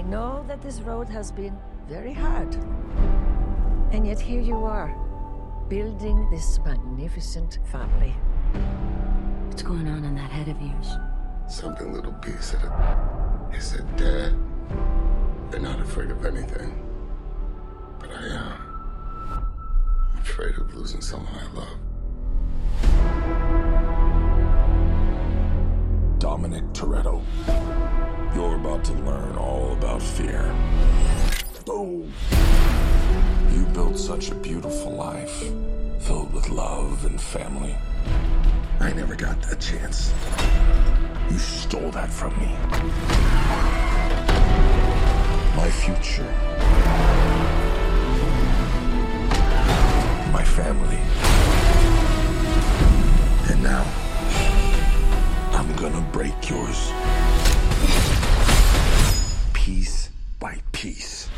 I know that this road has been very hard. And yet here you are, building this magnificent family. What's going on in that head of yours? Something little B said it. He said, Dad, you're not afraid of anything. But I am. I'm afraid of losing someone I love. Dominic Toretto, you're about to learn all about fear. Boom! You built such a beautiful life, filled with love and family. I never got that chance. You stole that from me. My future. My family. And now, I'm gonna break yours. Piece by piece.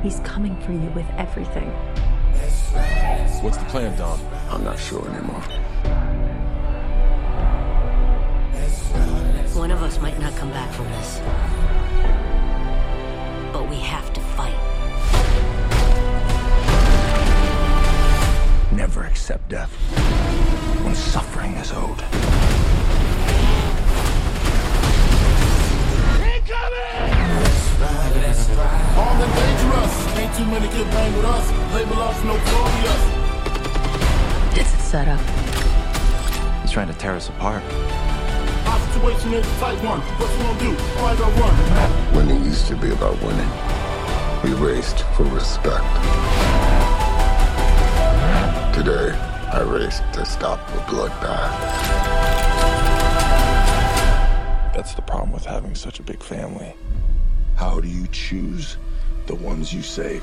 He's coming for you with everything. What's the plan, Dom? I'm not sure anymore. One of us might not come back from this. But we have to Never accept death when suffering is owed. Armed and dangerous. Ain't too many get bang with us. Label us notorious. It's a setup. He's trying to tear us apart. Our situation is type one. What you gonna do? Fight or run? Winning used to be about winning. We raced for respect. Today, I raced to stop the bloodbath. That's the problem with having such a big family. How do you choose the ones you save?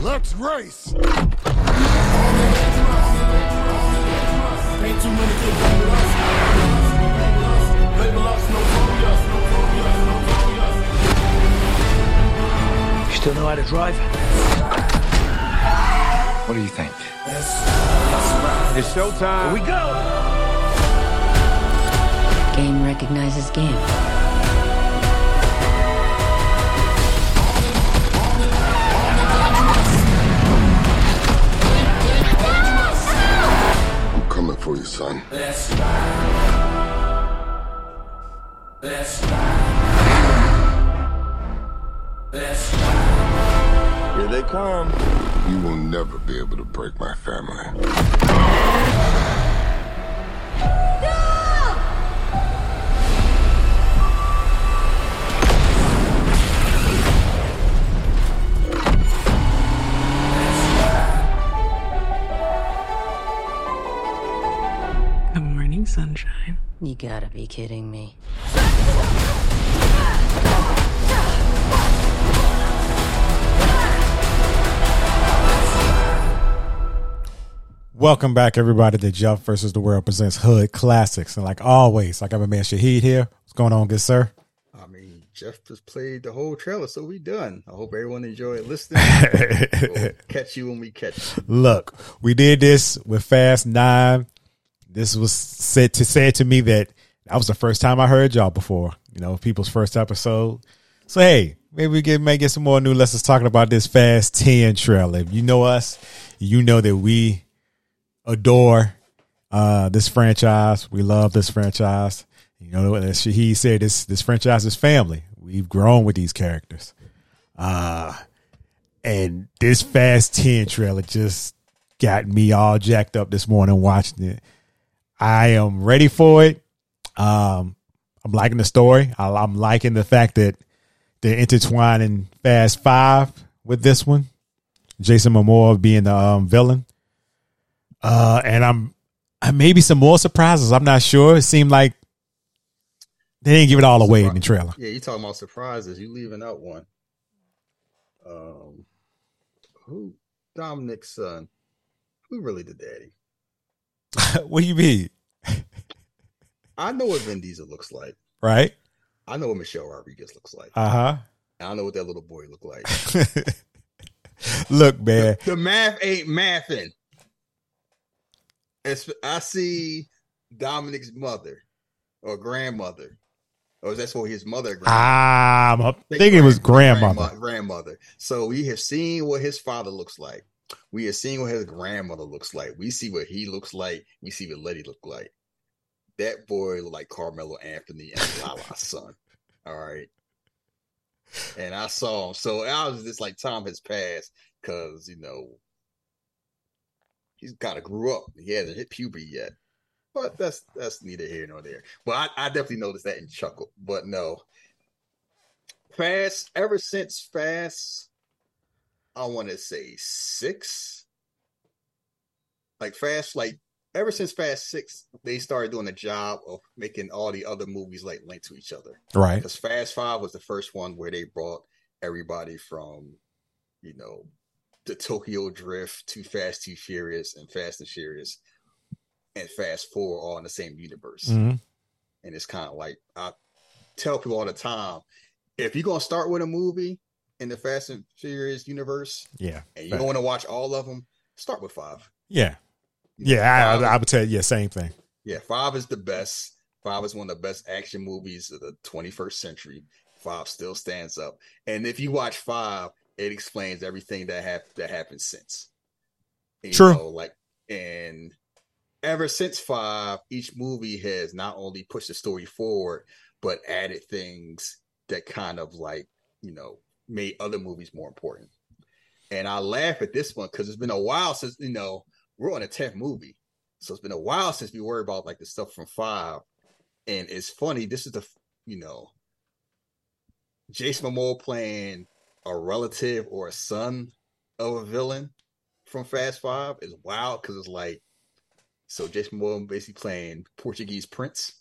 Let's race. Ain't too many notorious. Notorious. Still know how to drive? What do you think? It's showtime. we go! Game recognizes game. I'm coming for you, son. Here they come. You will never be able to break my family. Good morning, sunshine. You gotta be kidding me. Welcome back, everybody, to Jeff versus the World presents Hood Classics. And like always, like I have a man Shahid here. What's going on, good sir? I mean, Jeff just played the whole trailer, so we done. I hope everyone enjoyed listening. We'll catch you when we catch you. Look, we did this with Fast Nine. This was said to said to me that that was the first time I heard y'all before. You know, people's first episode. So hey, maybe we get may get some more new lessons talking about this Fast Ten trailer. If you know us, you know that we adore uh, this franchise. We love this franchise. You know, as he said, this this franchise is family. We've grown with these characters. Uh, and this Fast 10 trailer just got me all jacked up this morning watching it. I am ready for it. Um, I'm liking the story. I, I'm liking the fact that they're intertwining Fast Five with this one. Jason Momoa being the um, villain. Uh, and I'm, I maybe some more surprises. I'm not sure. It seemed like they didn't give it all away in the trailer. Yeah, you talking about surprises. You leaving out one. Um, who? Dominic's son. Who really the daddy? what do you mean? I know what Vin Diesel looks like. Right? I know what Michelle Rodriguez looks like. Uh huh. I know what that little boy look like. Look, man. the math ain't mathing. I see Dominic's mother or grandmother. Or is that what his mother. Ah, I'm thinking it was grandmother. grandmother. So we have seen what his father looks like. We have seen what his grandmother looks like. We see what he looks like. We see what Letty look like. That boy look like Carmelo Anthony and Lala's son. All right. And I saw him. So I was just like, time has passed because, you know, he's kind of grew up. He hasn't hit puberty yet. But that's that's neither here nor there. But I, I definitely noticed that and chuckled. But no. Fast, ever since Fast, I want to say six. Like Fast, like ever since Fast Six, they started doing a job of making all the other movies like link to each other. Right. Because Fast Five was the first one where they brought everybody from, you know, the Tokyo Drift to Fast Too Furious and Fast and Furious and Fast Four all in the same universe. Mhm. And it's kind of like I tell people all the time, if you're gonna start with a movie in the Fast and Furious universe, Yeah. and you want to watch all of them, start with five. Yeah. Yeah. I, I, I would tell you, yeah, same thing. Yeah, five is the best. Five is one of the best action movies of the 21st century. Five still stands up, and if you watch five, it explains everything that hap- that happened since. You True. know, like and ever since five, each movie has not only pushed the story forward, but added things that kind of like you know made other movies more important. And I laugh at this one because it's been a while since you know we're on a tenth movie, so it's been a while since we worry about like the stuff from five. And it's funny. This is the you know Jason Momoa playing a relative or a son of a villain from Fast Five is wild because it's like so Jason Momoa basically playing Portuguese prince.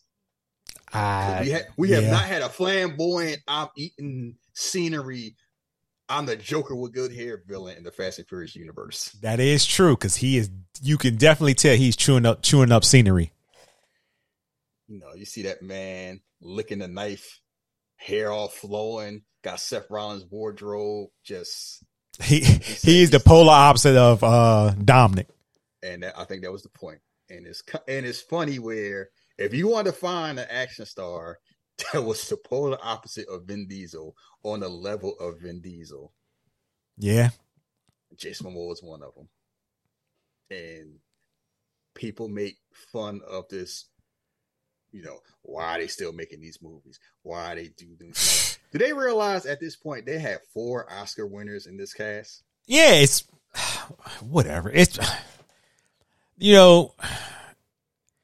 I, we ha- we have not had a flamboyant I'm eating scenery. I'm the Joker with good hair villain in the Fast and Furious universe. That is true because he is. You can definitely tell he's chewing up chewing up scenery. You know, you see that man licking the knife, hair all flowing, got Seth Rollins' wardrobe, just he he's the polar opposite of uh Dominic. and that, I think that was the point. And it's and it's funny where if you want to find an action star that was the polar opposite of Vin Diesel on the level of Vin Diesel, Yeah, Jason Momoa was one of them. And people make fun of this. You know, why are they still making these movies? Why they do this? Do they realize at this point they have four Oscar winners in this cast? yeah. It's whatever. It's you know,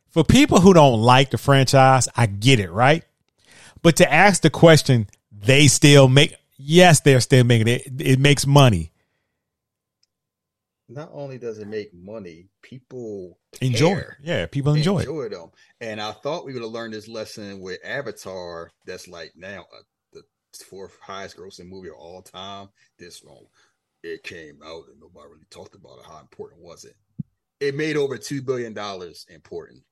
for people who don't like the franchise, I get it, right? But to ask the question, they still make. Yes, they're still making it. It makes money. Not only does it make money, people Enjoy. care. Yeah, people enjoy it. them. And I thought we would have learned this lesson with Avatar. That's like now the fourth highest grossing movie of all time. This one, it came out and nobody really talked about it. How important was it? It made over two billion dollars. Important.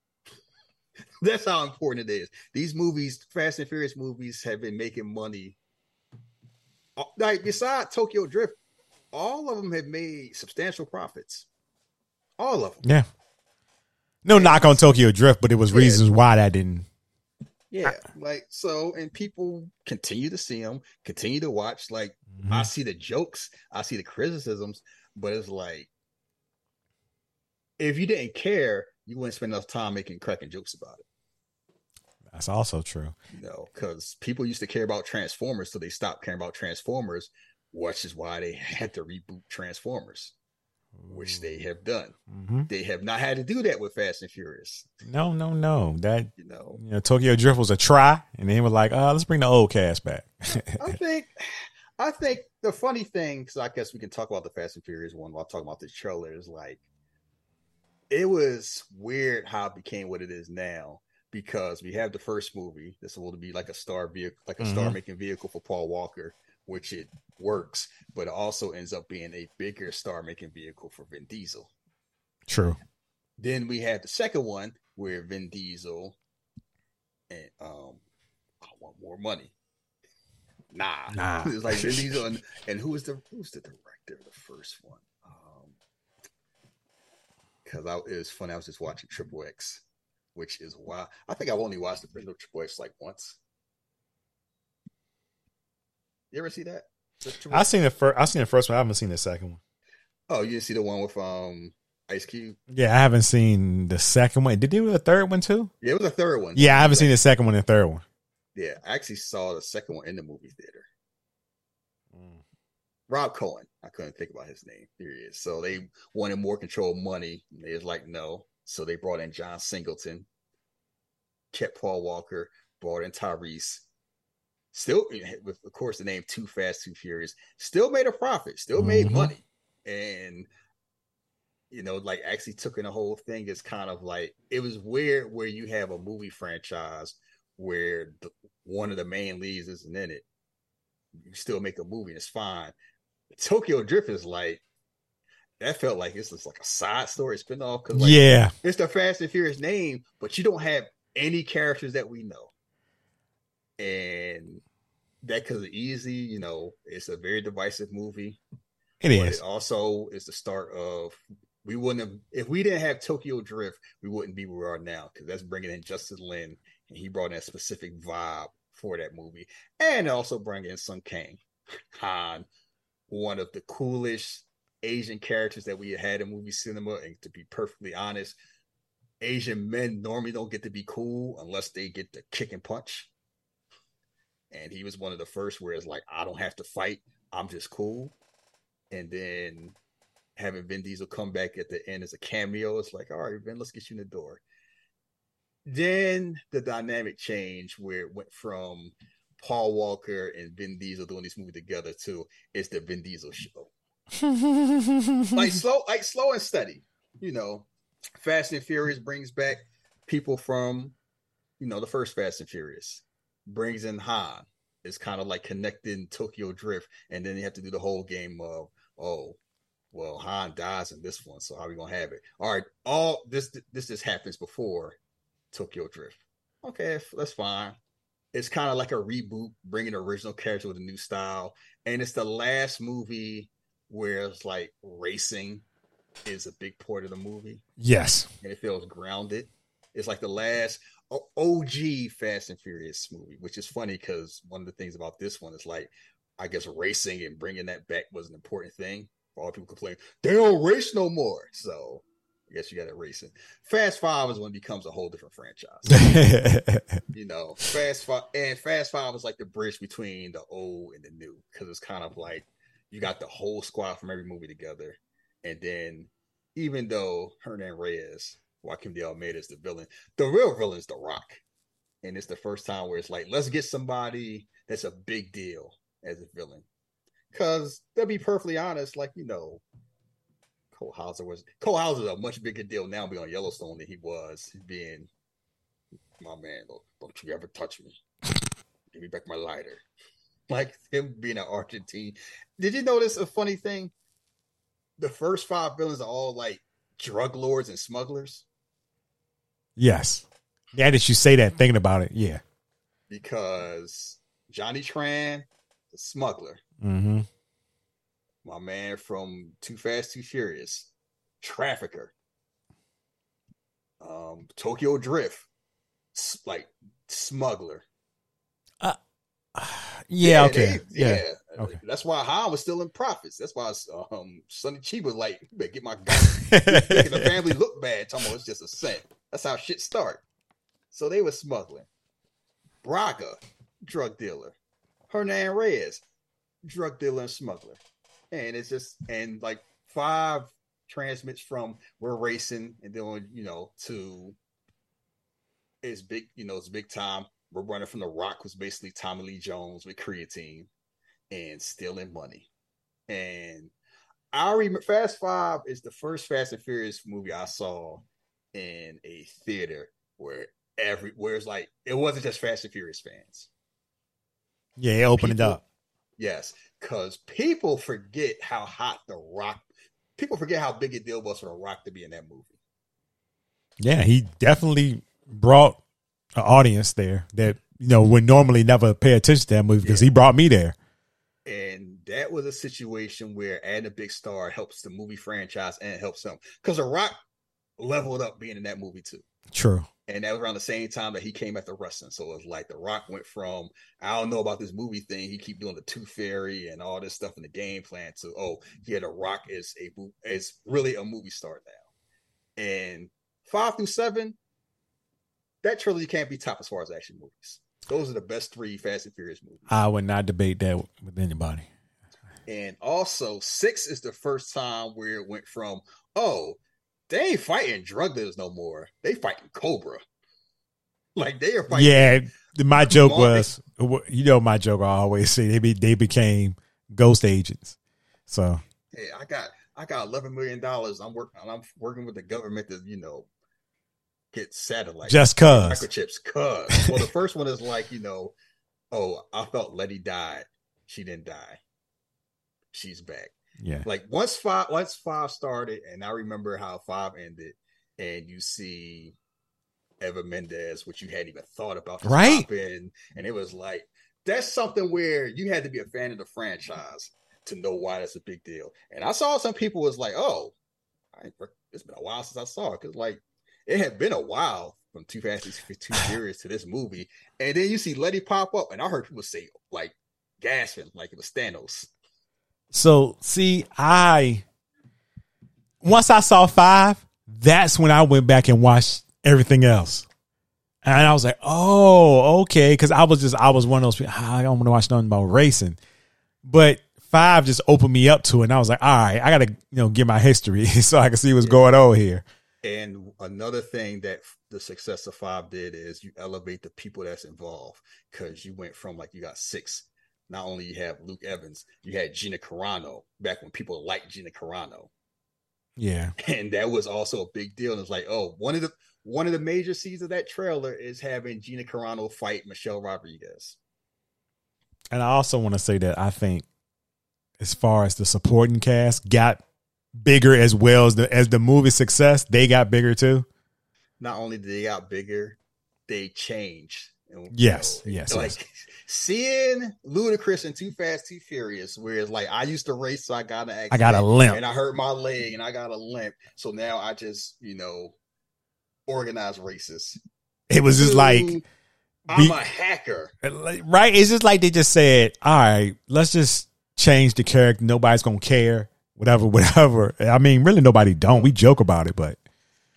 That's how important it is. These movies, Fast and Furious movies, have been making money. Uh, Like beside Tokyo Drift, all of them have made substantial profits. All of them. Yeah. No knock on Tokyo Drift, but it was Yeah. reasons why that didn't. Yeah, like so, and people continue to see them, continue to watch. Like I mm-hmm. see the jokes, I see the criticisms, but it's like if you didn't care, you wouldn't spend enough time making cracking jokes about it. That's also true. You know, because people used to care about Transformers, so they stopped caring about Transformers, which is why they had to reboot Transformers, which they have done. Mhm. They have not had to do that with Fast and Furious. No, no, no. That You know, you know, Tokyo Drift was a try, and they we're like, uh, let's bring the old cast back. I think, I think the funny thing, because I guess we can talk about the Fast and Furious one while talking about the trailer, is like it was weird how it became what it is now because we have the first movie. that's This will be like a star vehicle, like a Mhm. star making vehicle for Paul Walker, which it works, but it also ends up being a bigger star making vehicle for Vin Diesel. True. Then we have the second one where Vin Diesel and um, oh, what more money. Nah, Nah. it's like Vin Diesel and, and who was the who's the director of the first one? Um, because I it was fun. I was just watching Triple X, which is why I think I've only watched the original Triple X like once. You ever see that? Triple seen the first. I seen the first one. I haven't seen the second one. Oh, you didn't see the one with um Ice Cube? Yeah, I haven't seen the second one. Did they do a third one too? Yeah, it was a third one. Yeah, I haven't seen the second one and third one. Yeah, I actually saw the second one in the movie theater. Rob Cohen. I couldn't think about his name. Here he is. So they wanted more control of money. They was like, no. So they brought in John Singleton, kept Paul Walker, brought in Tyrese. Still, with of course the name Too Fast, Too Furious. Still made a profit. Still made Mhm. money. And you know, like actually took in the whole thing is kind of like it was weird where you have a movie franchise where the, one of the main leads isn't in it. You still make a movie, and it's fine. Tokyo Drift is like that felt like it's just like a side story spinoff because like, Yeah. it's the Fast and Furious name, but you don't have any characters that we know, and that because of easy, you know, it's a very divisive movie. It but is. It also is the start of we wouldn't have if we didn't have Tokyo Drift, we wouldn't be where we are now because that's bringing in Justin Lin and he brought in a specific vibe for that movie, and also bring in Sung Kang, Han, one of the coolest Asian characters that we had in movie cinema. And to be perfectly honest, Asian men normally don't get to be cool unless they get to kick and punch. And he was one of the first where it's like, I don't have to fight, I'm just cool. And then having Vin Diesel come back at the end as a cameo, it's like, all right, Vin, let's get you in the door. Then the dynamic changed where it went from Paul Walker and Vin Diesel doing this movie together to it's the Vin Diesel show. like slow, like slow and steady. You know, Fast and Furious brings back people from, you know, the first Fast and Furious. Brings in Han. It's kind of like connecting Tokyo Drift, and then you have to do the whole game of, oh, well, Han dies in this one, so how are we gonna have it? All right, all this this just happens before Tokyo Drift. Okay, that's fine. It's kind of like a reboot, bringing the original character with a new style, and it's the last movie where it's like racing is a big part of the movie, Yes. and it feels grounded. It's like the last OG Fast and Furious movie, which is funny because one of the things about this one is like, I guess racing and bringing that back was an important thing. For All people complain they don't race no more, so I guess you got to race it. Fast Five is when it becomes a whole different franchise. you know, Fast Five and Fast Five is like the bridge between the old and the new because it's kind of like you got the whole squad from every movie together, and then even though Hernan Reyes, Joaquim de Almeida is the villain, the real villain is The Rock, and it's the first time where it's like let's get somebody that's a big deal as a villain, because to be perfectly honest, like you know. Cole Hauser was Cole Hauser is a much bigger deal now being on Yellowstone than he was being my man. Don't, don't you ever touch me. Give me back my lighter. Like him being an Argentine. Did you notice a funny thing? The first five villains are all like drug lords and smugglers yes. Now that you say that, thinking about it, yeah. because Johnny Tran, the smuggler, Mm-hmm. my man from Too Fast, Too Furious, trafficker, um, Tokyo Drift, like smuggler. Uh, yeah, okay. they- yeah. Okay. That's why Han was still in profits. That's why um Sonny Chi was like, you better get my gun. Making the family look bad. Talking about it's just a cent. That's how shit start. So they were smuggling. Braga, drug dealer. Hernan Reyes, drug dealer and smuggler. And it's just and like five transmits from we're racing and then you know to it's big, you know, it's big time. We're running from the rock was basically Tommy Lee Jones with creatine and stealing money. And I remember Fast Five is the first Fast and Furious movie I saw in a theater where every where it's like it wasn't just Fast and Furious fans. Yeah, it opened it up. Yes, because people forget how hot the rock people forget how big a deal was for the rock to be in that movie. Yeah, he definitely brought an audience there that you know would normally never pay attention to that movie because he brought me there. And that was a situation where adding a big star helps the movie franchise and helps them because The Rock leveled up being in that movie too. True. And that was around the same time that he came after wrestling. So it was like The Rock went from I don't know about this movie thing. He keep doing the Tooth Fairy and all this stuff in the game plan to oh yeah, The Rock is a is really a movie star now. And five through seven, that trilogy can't be top as far as action movies. Those are the best three Fast and Furious movies. I would not debate that with anybody. And also, six is the first time where it went from, oh, they ain't fighting drug dealers no more. They fighting Cobra. Like they are fighting. Yeah, my joke was, you know, my joke I always say they be they became ghost agents. So hey, I got I got eleven million dollars. I'm working I'm working with the government to you know get satellites just cause microchips. Cause well, the first one is like you know, oh, I felt Letty died. She didn't die. She's back. Yeah. Like once five once five started, and I remember how five ended, and you see Eva Mendes, which you hadn't even thought about, right? In, and it was like that's something where you had to be a fan of the franchise to know why that's a big deal. And I saw some people was like, "Oh, I, it's been a while since I saw it," because like it had been a while from Too Fast and Too Furious to this movie, and then you see Letty pop up, and I heard people say like gasping, like it was Thanos. So see, I once I saw five, that's when I went back and watched everything else. And I was like, oh, okay. Cause I was just, I was one of those people, ah, I don't want to watch nothing about racing. But five just opened me up to it. And I was like, all right, I got to, you know, get my history so I can see what's yeah. going on here. And another thing that the success of five did is you elevate the people that's involved because you went from like you got six not only you have Luke Evans, you had Gina Carano back when people liked Gina Carano. Yeah. And that was also a big deal. And it's like, oh, one of the one of the major scenes of that trailer is having Gina Carano fight Michelle Rodriguez. And I also want to say that I think as far as the supporting cast got bigger as well as the as the movie success, they got bigger too. Not only did they got bigger, they changed. Yes, know, yes. Like yes. seeing Ludacris and Too Fast, Too Furious, whereas like I used to race, so I got an I got a limp, and I hurt my leg, and I got a limp. So now I just you know organize races. It was just like I'm a hacker, uh, right? It's just like they just said, "All right, let's just change the character. Nobody's gonna care." Whatever, whatever. I mean, really, nobody don't. We joke about it, but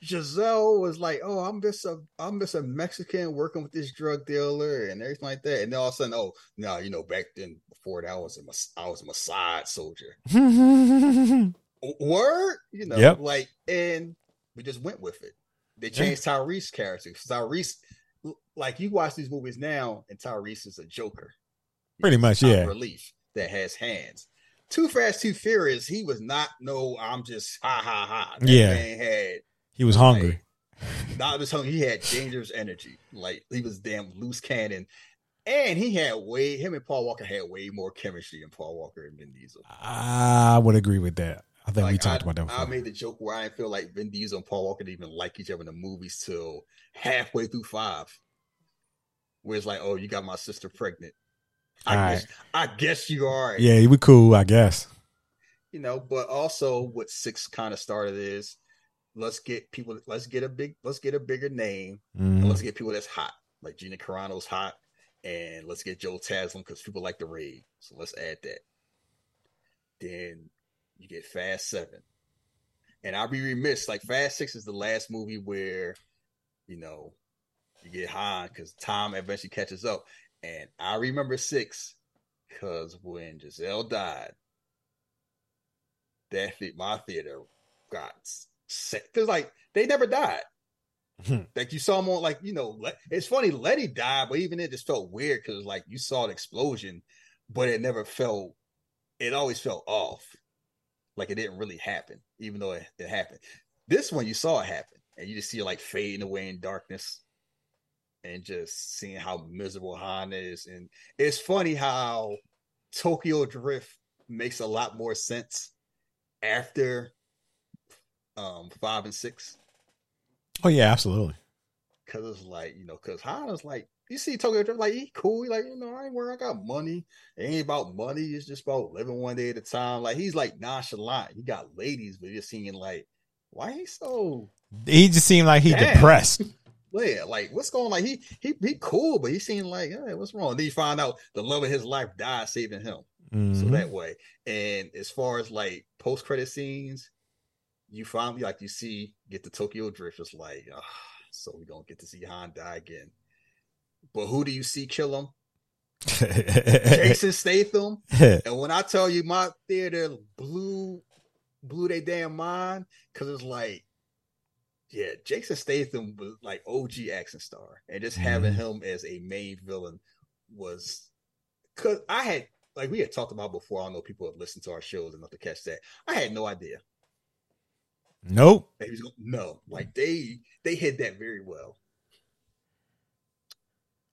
Giselle was like, "Oh, I'm just a I'm just a Mexican working with this drug dealer and everything like that." And then all of a sudden, oh, no, you know, back then before that, I was a I was a Mossad soldier. Word, you know, yep. like, and we just went with it. They changed Tyrese character. Tyrese, like you watch these movies now, and Tyrese is a Joker. Pretty much, yeah. Relief that has hands. Too Fast, Too Furious. He was not no. I'm just ha ha ha. That yeah, man had he was hungry. Like, not just hungry. He had dangerous energy. Like he was damn loose cannon. And he had way him and Paul Walker had way more chemistry than Paul Walker and Vin Diesel. I would agree with that. I think like, we talked I, about that. Before. I made the joke where I feel like Vin Diesel and Paul Walker didn't even like each other in the movies till halfway through five. Where it's like, oh, you got my sister pregnant. I All guess right. I guess you are. Yeah, we cool, I guess. You know, but also what six kind of started is let's get people let's get a big let's get a bigger name mm-hmm. and let's get people that's hot. Like Gina Carano's hot and let's get Joe Taslim because people like the raid. So let's add that. Then you get Fast Seven. And I'll be remiss like Fast Six is the last movie where you know you get high because time eventually catches up. And I remember six because when Giselle died that my theater got because like they never died. Hmm. like you saw them on like you know it's funny Letty died, but even it just felt weird because like you saw an explosion, but it never felt. It always felt off, like it didn't really happen, even though it, it happened. This one you saw it happen, and you just see it like fading away in darkness, and just seeing how miserable Han is. And it's funny how Tokyo Drift makes a lot more sense after um five and six. Oh yeah, absolutely. Because it's like you know, because Han is like you see Tokyo Drift, like he cool. He like, you know, I ain't worried. I got money. It ain't about money. It's just about living one day at a time. Like he's like nonchalant. He got ladies, but you're seeing like, why he so He just seemed like he Damn. depressed. yeah, like what's going like he he he cool, but he seemed like, hey, what's wrong? Then you find out the love of his life died saving him. So Mhm. that way. And as far as like post credit scenes, you finally like you see get the Tokyo Drift. It's like, ah, so we don't get to see Han die again. But who do you see kill him? Jason Statham. And when I tell you my theater blew blew their damn mind, because it's like, yeah, Jason Statham was like OG action star, and just having him as a main villain was because I had like we had talked about before. I don't know people have listened to our shows enough to catch that. I had no idea nope. that he was going. No, like they they hit that very well.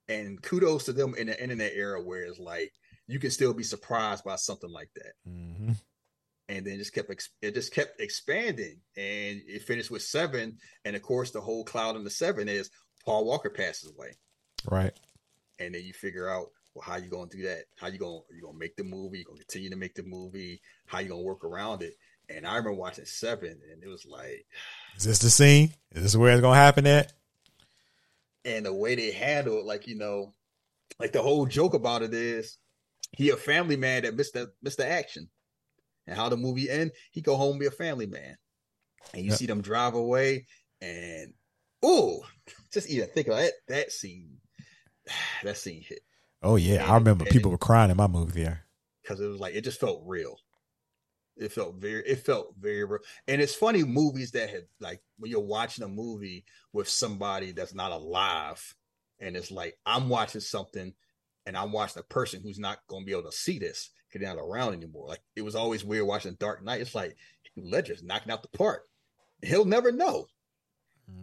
And kudos to them in the internet era where it's like you can still be surprised by something like that. Mhm. and then just kept ex- it just kept expanding and it finished with seven and of course the whole cloud in the seven is paul walker passes away Right. and then you figure out well how you going to do that how you going you going to make the movie you going to continue to make the movie how you going to work around it and i remember watching seven and it was like Is this the scene? Is this where it's gonna happen at? and the way they handled, it like you know like the whole joke about it is he a family man that missed the missed the action and how the movie end he go home be a family man and you Yep. see them drive away and oh just even think of that that scene that scene hit Oh yeah, I remember people it- were crying in my movie there. because it was like it just felt real it felt very it felt very real. And it's funny movies that had like when you're watching a movie with somebody that's not alive and it's like i'm watching something and i'm watching a person who's not going to be able to see this because they're not around anymore. Like it was always weird watching dark knight. It's like ledger's knocking out the park. He'll never know.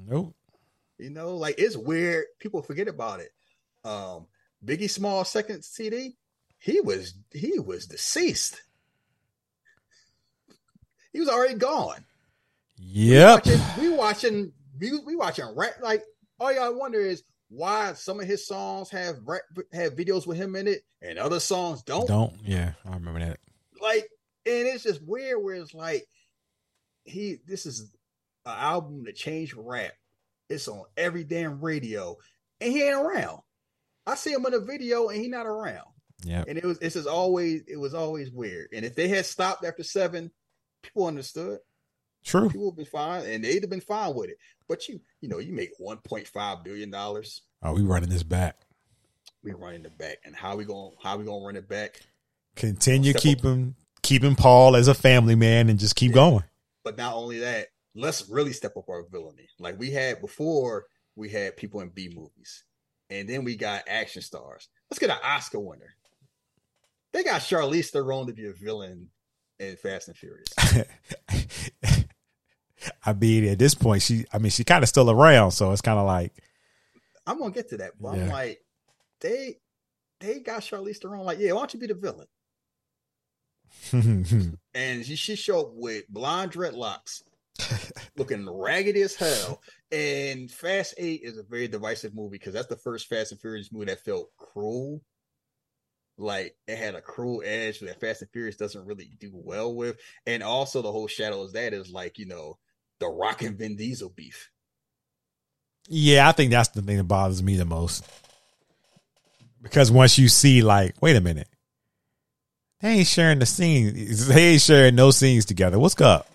Nope. you know like it's weird. People forget about it. Um biggie small second cd he was he was deceased he was already gone Yep. watching, we watching we, we watching rap like all y'all wonder is why some of his songs have rap, have videos with him in it and other songs don't Don't. Yeah, I remember that. like and it's just weird where it's like he this is an album that changed rap it's on every damn radio and he ain't around i see him in a video and he not around Yeah. and it was it's just always it was always weird and if they had stopped after seven people understood True. people would be fine and they'd have been fine with it but you you know you make 1.5 billion dollars Oh, we running this back. we running it back and how we gonna how we gonna run it back Continue keeping keeping Paul as a family man and just keep going. But not only that, let's really step up our villainy. Like we had before, we had people in B movies, and then we got action stars. Let's get an Oscar winner. They got Charlize Theron to be a villain in Fast and Furious. I mean, at this point, she I mean she kind of still around, so it's kind of like I'm gonna get to that, but I'm like, they they got Charlize Theron. Like, yeah, why don't you be the villain? And she, she showed up with blonde dreadlocks, looking raggedy as hell. And Fast Eight is a very divisive movie because that's the first Fast and Furious movie that felt cruel. Like it had a cruel edge that Fast and Furious doesn't really do well with. And also the whole shadow is that is like, you know, the Rock and Vin Diesel beef. Yeah, I think that's the thing that bothers me the most. Because once you see, like, wait a minute, they ain't sharing the scene. They ain't sharing no scenes together. What's up?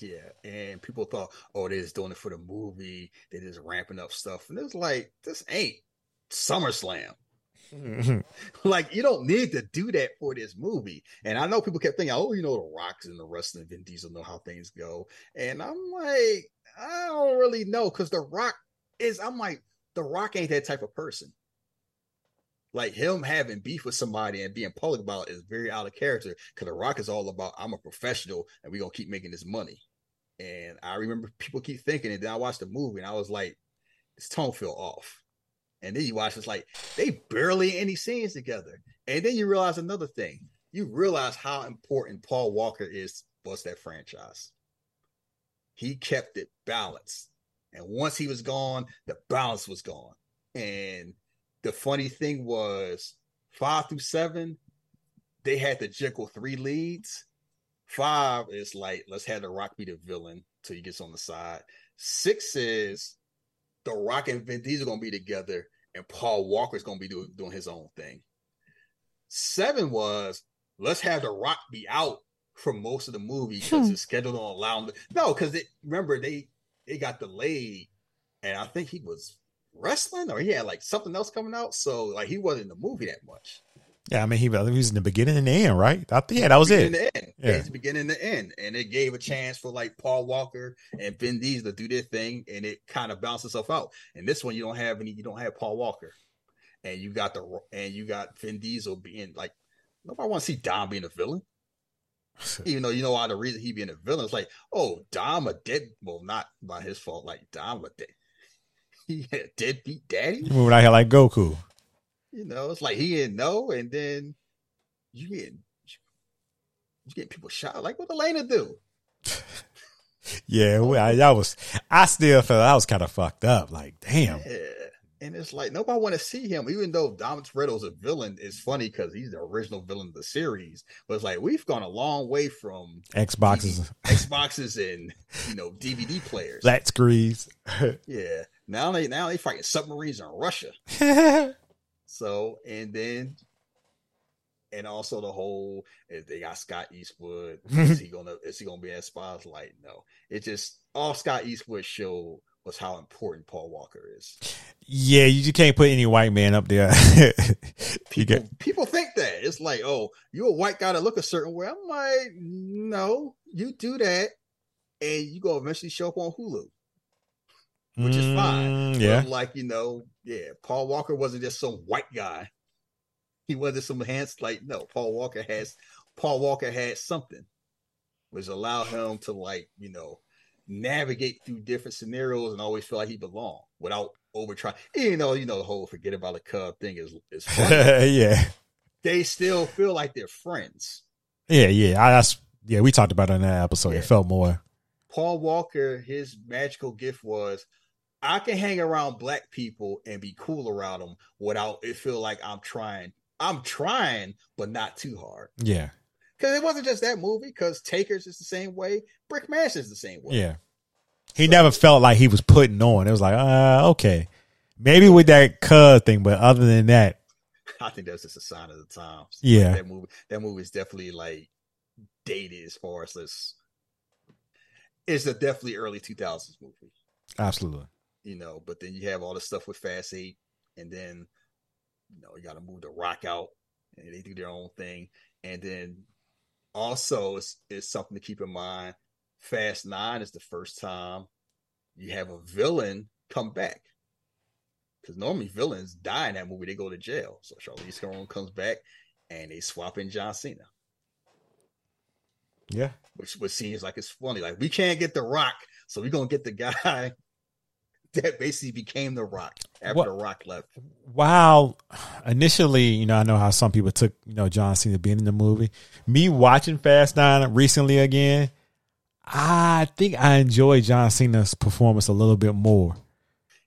Yeah, and people thought, oh, they're just doing it for the movie. They're just ramping up stuff, and it's like this ain't SummerSlam. like you don't need to do that for this movie. And I know people kept thinking, oh, you know, the Rocks and the rest of Vin Diesel know how things go, and I'm like, I don't really know because the Rock is. I'm like, the Rock ain't that type of person. Like him having beef with somebody and being public about it is very out of character because The Rock is all about I'm a professional and we're gonna keep making this money. And I remember people keep thinking it. Then I watched the movie and I was like, this tone feel off. And then you watch it's like they barely any scenes together. And then you realize another thing. You realize how important Paul Walker is was that franchise. He kept it balanced. And once he was gone, the balance was gone. And the funny thing was, five through seven, they had the Jekyll three leads. Five is like, let's have the Rock be the villain till he gets on the side. Six is the Rock and Vin Diesel gonna be together, and Paul Walker's gonna be do, doing his own thing. Seven was let's have the Rock be out for most of the movie because his hmm. schedule don't allow him. To, no, because it remember they it got delayed, and I think he was wrestling or he had like something else coming out, so like he wasn't in the movie that much. Yeah, I mean, he, he was in the beginning and the end, right? I yeah, that was it. The end. Yeah. It's the beginning and the end. And it gave a chance for like Paul Walker and Vin Diesel to do their thing, and it kind of bounced itself out. And this one, you don't have any, you don't have Paul Walker, and you got the and you got Vin Diesel being like nobody want to see Dom being a villain. Even though you know why the reason he being a villain is like, oh, Dom a dead, well, not by his fault, like Dom a dead, he had a deadbeat daddy. Moving out here like Goku. You know, it's like he didn't know, and then you get you get people shot. Like what Elena do? yeah, well, I, that was. I still felt I was kind of fucked up. Like, damn. Yeah. And it's like nobody want to see him, even though Dom Toretto's a villain. It's funny because he's the original villain of the series. But it's like we've gone a long way from Xboxes, Xboxes, and you know DVD players, flat screens. yeah, now they now they fighting submarines in Russia. So and then and also the whole if they got Scott Eastwood, is he gonna is he gonna be at spotlight? No. It just all Scott Eastwood showed was how important Paul Walker is. Yeah, you just can't put any white man up there. people, get... people think that. It's like, oh, you're a white guy to look a certain way. I'm like, no, you do that and you go eventually show up on Hulu. Which is fine. Mm, yeah. Like, you know, yeah, Paul Walker wasn't just some white guy. He wasn't some hands like no, Paul Walker has Paul Walker had something which allowed him to like, you know, navigate through different scenarios and always feel like he belonged without over trying. You know, you know the whole forget about the cub thing is is yeah. They still feel like they're friends. Yeah, yeah. I, that's yeah. We talked about it in that episode. Yeah. It felt more. Paul Walker, his magical gift was I can hang around black people and be cool around them without it feel like I'm trying. I'm trying, but not too hard. Yeah. Because it wasn't just that movie. Because Takers is the same way. Brick Mash is the same way. Yeah. He so, never felt like he was putting on. It was like, uh, okay, maybe with that cuz thing, but other than that, I think that's just a sign of the times. Yeah, like that movie. That movie is definitely like dated as far as this. It's a definitely early two thousands movie. Absolutely you know, but then you have all the stuff with Fast Eight, and then you know you got to move the Rock out, and they do their own thing, and then also it's, it's something to keep in mind. Fast Nine is the first time you have a villain come back. Because normally villains die in that movie, they go to jail. So Charlize Theron comes back and they swap in John Cena. Yeah. Which which seems like it's funny. Like we can't get the rock, so we're gonna get the guy that basically became the Rock after what, the Rock left. Wow. Initially, you know, I know how some people took, you know, John Cena being in the movie. Me watching Fast Nine recently again, I think I enjoy John Cena's performance a little bit more.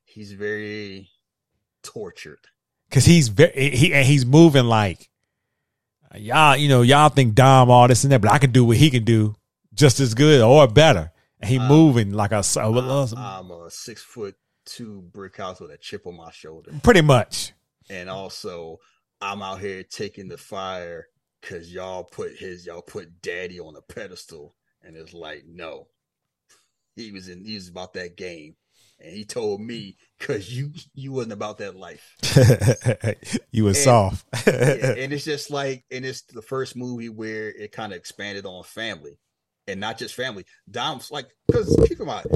He's very tortured because he's very he and he's moving like y'all. You know, y'all think Dom all this and that, but I can do what he can do just as good or better. And he um, moving like a. I'm, I'm a six foot two brick house with a chip on my shoulder. Pretty much. And also, I'm out here taking the fire because y'all put his y'all put daddy on a pedestal, and it's like no, he was in he was about that game, and he told me because you you wasn't about that life. you was and, soft, yeah, and it's just like, and it's the first movie where it kind of expanded on family and not just family. Dom's like because keep in mind,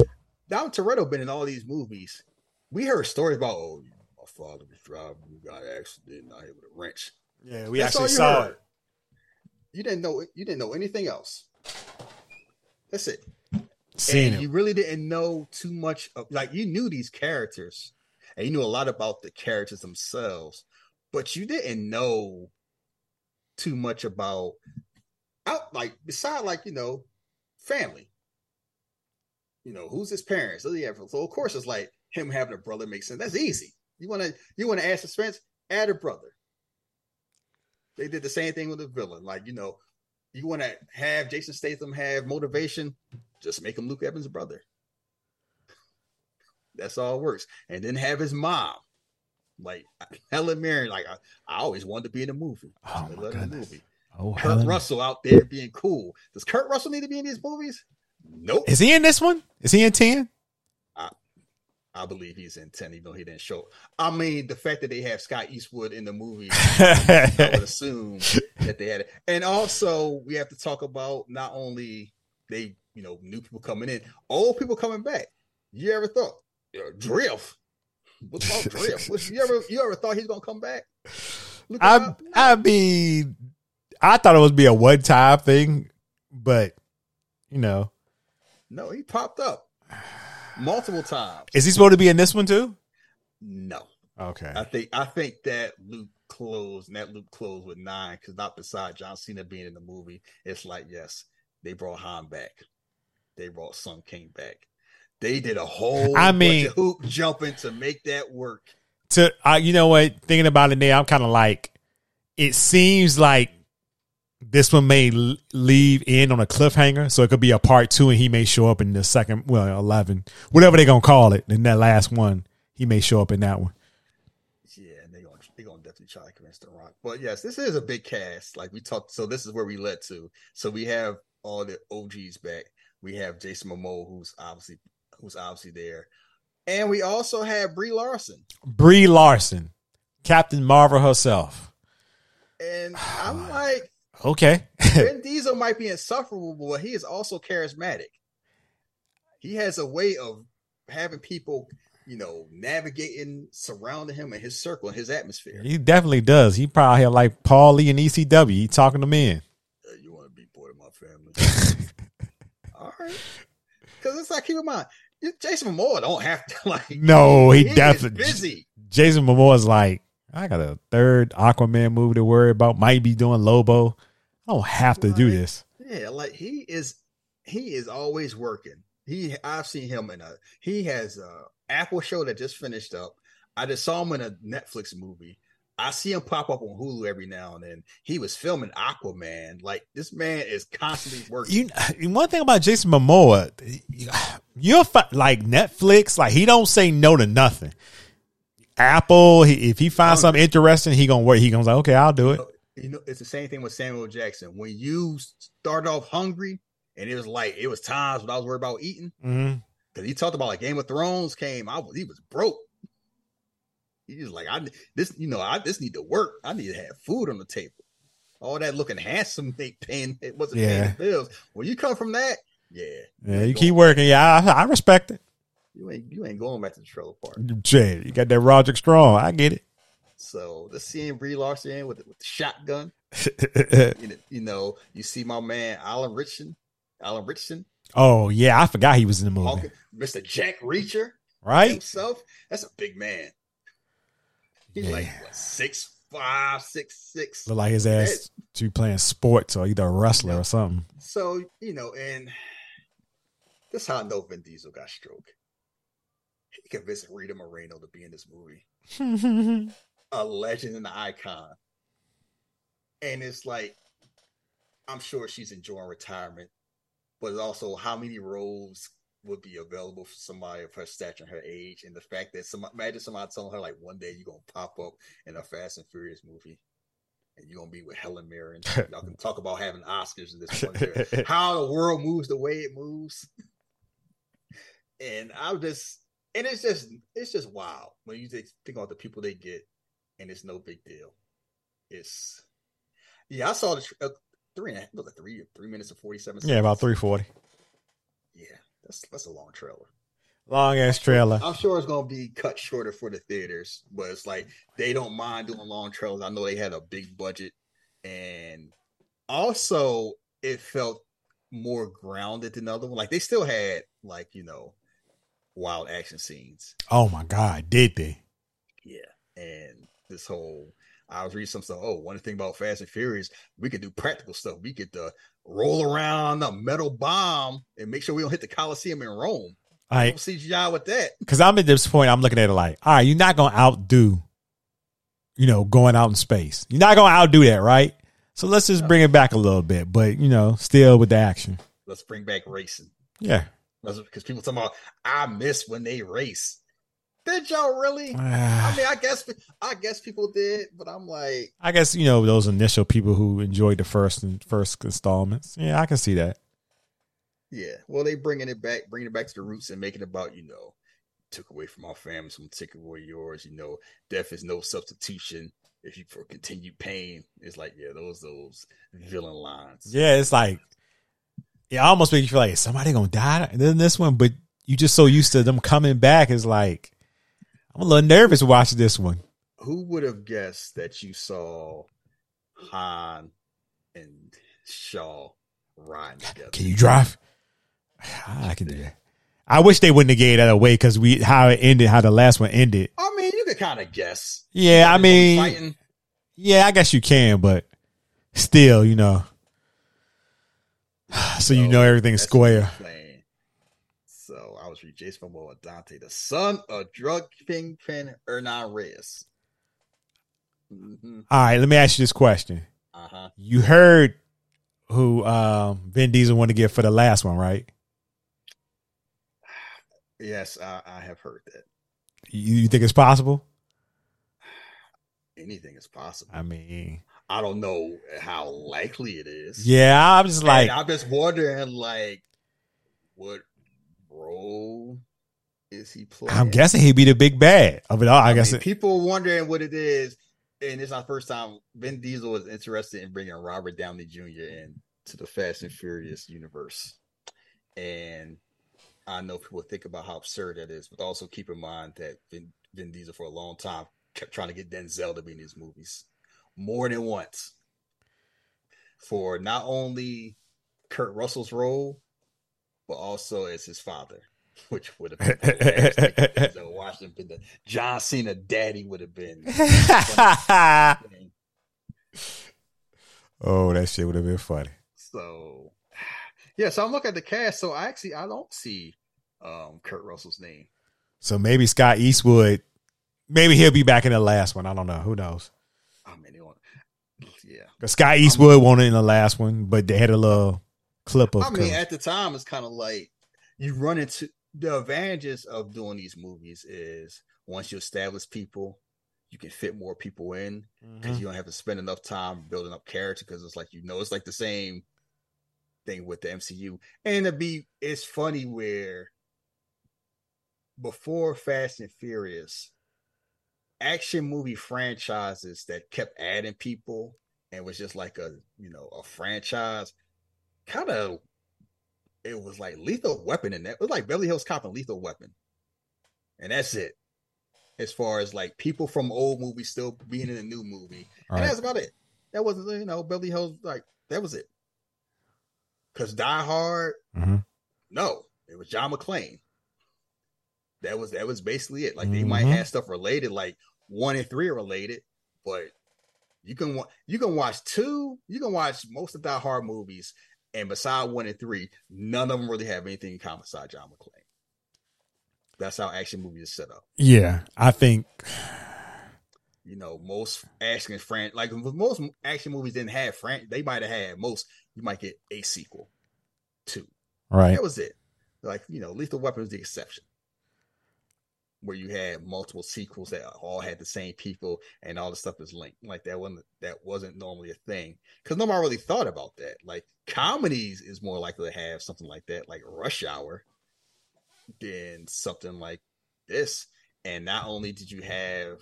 Dom Toretto been in all these movies. We heard stories about oh, my father was driving, we got an accident, not hit with a wrench. Yeah, we That's actually saw heard. it. You didn't know you didn't know anything else. That's it. Seen and you really didn't know too much of like you knew these characters and you knew a lot about the characters themselves, but you didn't know too much about out like beside like you know family. You know, who's his parents? So, yeah, so of course it's like him having a brother makes sense. That's easy. You want to you want to add suspense? Add a brother. They did the same thing with the villain. Like you know, you want to have Jason Statham have motivation, just make him Luke Evans' brother. That's all it works. And then have his mom, like Helen Mirren. Like I, I always wanted to be in a movie. Oh my goodness. movie. Oh, Kurt Helen. Russell out there being cool. Does Kurt Russell need to be in these movies? Nope. Is he in this one? Is he in ten? I believe he's in 10, even though he didn't show. I mean, the fact that they have Scott Eastwood in the movie, I would assume that they had it. And also, we have to talk about not only they, you know, new people coming in, old people coming back. You ever thought uh, Drift? What about Drift? What- you ever you ever thought he's gonna come back? Look I. I mean, I thought it was be a one time thing, but you know, no, he popped up multiple times. is he supposed to be in this one too? No. Okay. I think I think that Luke closed and that Luke closed with nine because not beside John Cena being in the movie, it's like yes, they brought Han back, they brought Sung Kang back, they did a whole I bunch mean- of hoop jumping to make that work. to uh, you know what thinking about it now i'm kind of like it seems like this one may leave in on a cliffhanger so it could be a part two and he may show up in the second well 11 whatever they're gonna call it in that last one he may show up in that one Yeah, and they gonna they gonna definitely try to convince The Rock. But yes, this is a big cast. Like we talked, so this is where we led to. So we have all the OGs back. We have Jason Momoa, who's obviously who's obviously there, and we also have Brie Larson. brie larson captain marvel herself And oh I'm like, okay Vin Diesel might be insufferable, but he is also charismatic. He has a way of having people, you know, navigating, surrounding him and his circle, in his atmosphere. he definitely does he probably have like paul lee and ecw he talking them in Uh, you want to be part of my family? All right, because it's like keep in mind, Jason Momoa don't have to like. no he, is definitely busy. Jason Momoa's like, I got a third Aquaman movie to worry about. Might be doing Lobo. I don't have to do this. Yeah, like he is he is always working. He I've seen him in a he has a Apple show that just finished up. I just saw him in a Netflix movie. I see him pop up on Hulu every now and then. He was filming Aquaman. Like this man is constantly working. You one thing about Jason Momoa, you're like Netflix. Like he don't say no to nothing. Apple, he, if he finds something interesting, he gonna work. He gonna say, okay, I'll do it. You know, it's the same thing with Samuel Jackson. When you start off hungry, and it was like it was times when I was worried about eating. Mm-hmm. Because he talked about like Game of Thrones came, I was he was broke. He was like, I this, you know, I just need to work. I need to have food on the table. All that looking handsome, they paying it wasn't paying Yeah. the bills. When you come from that, yeah, Yeah, ain't you keep working. Yeah, I, I respect it. You ain't you ain't going back to the trailer park. Jay, you got that Roger Strong. I get So the seeing Brie Larson with the, with the shotgun, you know, you know, you see my man Alan Ritchson, Alan Ritchson, oh yeah, I forgot he was in the movie. Hawking- Mr. Jack Reacher, Right? himself. That's a big man. He's Yeah. like what, six five, six six. Look like his ass to be playing sports or either a wrestler or something. So you know, and this how I know Vin Diesel got stroke. He convinced Rita Moreno to be in this movie. a legend and an icon. And it's like, I'm sure she's enjoying retirement, but also how many roles would be available for somebody of her stature and her age, and the fact that some imagine somebody telling her like one day you're gonna pop up in a Fast and Furious movie. And you're gonna be with Helen Mirren. Y'all can talk about having Oscars in this one year. How the world moves the way it moves. And I'm just and it's just it's just wild when you think about the people they get and it's no big deal. It's yeah, I saw the uh, three and a half, was it three three minutes and forty seven. Yeah, about three forty. Yeah, that's that's a long trailer. Long ass trailer. I'm sure it's gonna be cut shorter for the theaters, but it's like they don't mind doing long trailers. I know they had a big budget, and also it felt more grounded than the other one. Like they still had like you know wild action scenes. Oh my God, did they? Yeah, and this whole I was reading some stuff. Oh, one thing about Fast and Furious, we could do practical stuff. We could uh, roll around a metal bomb and make sure we don't hit the Coliseum in Rome. All right. CGI with that. Because I'm at this point, I'm looking at it like, all right, you're not going to outdo, you know, going out in space. You're not going to outdo that, right? So let's just bring it back a little bit, but, you know, still with the action. Let's bring back racing. Yeah. Because people talking about, I miss when they race. Did y'all really? I mean, I guess I guess people did, but I'm like, I guess you know those initial people who enjoyed the first and first installments. Yeah, I can see that. Yeah, well, they bringing it back, bringing it back to the roots and making it about you know, took away from our family, some take away yours. You know, death is no substitution. If you for continued pain, it's like yeah, those those villain lines. Yeah, it's like it almost makes you feel like somebody gonna die in this one, but you just so used to them coming back. Is like I'm a little nervous watching this one. Who would have guessed that you saw Han and Shaw riding together? Can you drive? I can do that. I wish they wouldn't have gave that away because we how it ended, how the last one ended. I mean, you could kind of guess. Yeah, I mean, yeah, I guess you can, but still, you know. So, you know everything's square. Jason Momoa Dante, the son of drug kingpin Hernan Reyes. Mm-hmm. All right, let me ask you this question. Uh-huh. You heard who um, Vin Diesel wanted to get for the last one, right? Yes, I, I have heard that. You, you, think it's possible? Anything is possible. I mean, I don't know how likely it is. Yeah, I'm just like, and I'm just wondering, like, what role is he playing? I'm guessing he'd be the big bad of it all. I, I guess mean, it, people wondering what it is, and it's our first time. Vin Diesel was interested in bringing Robert Downey Jr. into the Fast and Furious universe, and I know people think about how absurd that is, but also keep in mind that Vin, Vin Diesel for a long time kept trying to get Denzel to be in these movies more than once for not only Kurt Russell's role, but also as his father, which would have been Washington. The John Cena daddy would have been. oh, that shit would have been funny. So, yeah, so I'm looking at the cast. So I actually I don't see um, Kurt Russell's name. So maybe Scott Eastwood, maybe he'll be back in the last one. I don't know. Who knows? I mean, yeah. Scott Eastwood won it in the last one, but they had a little clip of. I mean, at the time, it's kind of like you run into the advantages of doing these movies is once you establish people, you can fit more people in because mm-hmm. you don't have to spend enough time building up character because it's like you know it's like the same thing with the MCU. And to be it's funny where before Fast and Furious, action movie franchises that kept adding people and was just like a you know a franchise kind of it was like lethal weapon in that it was like Beverly Hills Cop and lethal weapon and that's it as far as like people from old movies still being in a new movie All and right. that's about it that wasn't you know Beverly Hills like that was it because Die Hard mm-hmm. no it was John McClane that was that was basically it. Like they mm-hmm. might have stuff related, like one and three are related, but you can you can watch two, you can watch most of Die Hard movies, and beside one and three, none of them really have anything in common beside John McClane. That's how action movies are set up. Yeah, I think you know most action fran like most action movies didn't have fran they might have had most you might get a sequel two right that was it like you know lethal weapon was the exception where you had multiple sequels that all had the same people and all the stuff is linked. Like that wasn't that wasn't normally a thing because nobody really thought about that. Like comedies is more likely to have something like that, like Rush Hour, than something like this. And not only did you have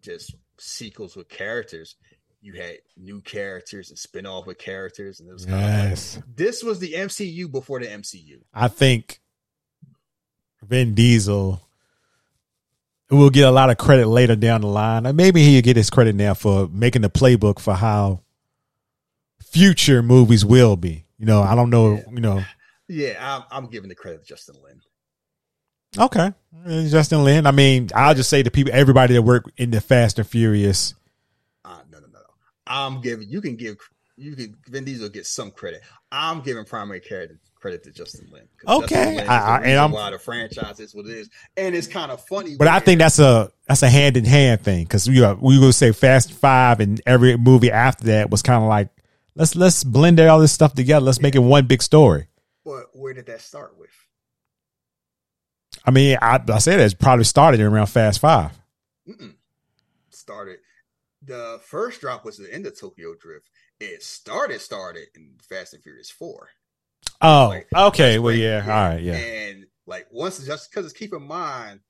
just sequels with characters, you had new characters and spin off with characters, and it was yes. Like, this was the MCU before the MCU. I think Vin Diesel will get a lot of credit later down the line. And maybe he'll get his credit now for making the playbook for how future movies will be. You know, I don't know, yeah. you know. Yeah, I'm, I'm giving the credit to Justin Lin. Okay. Justin Lin. I mean, I'll just say to people, everybody that work in the Fast and Furious. Uh, no, no, no. I'm giving, you can give, you can, Vin Diesel get some credit. I'm giving primary credit, credit to Justin Lin. Okay, Justin I- I- and I'm- why the franchise is what it is, and it's kind of funny. But I think that's a that's a hand in hand thing because we we will say Fast Five and every movie after that was kind of like let's let's blend all this stuff together. Let's make it one big story. But where did that start with? I mean, I, I said it probably started around Fast Five. Mm-mm. Started. The first drop was in the end of Tokyo Drift. It started started in Fast and Furious Four. Oh, Like, okay. Well, yeah. All right. Yeah. And like once just because it's keep in mind,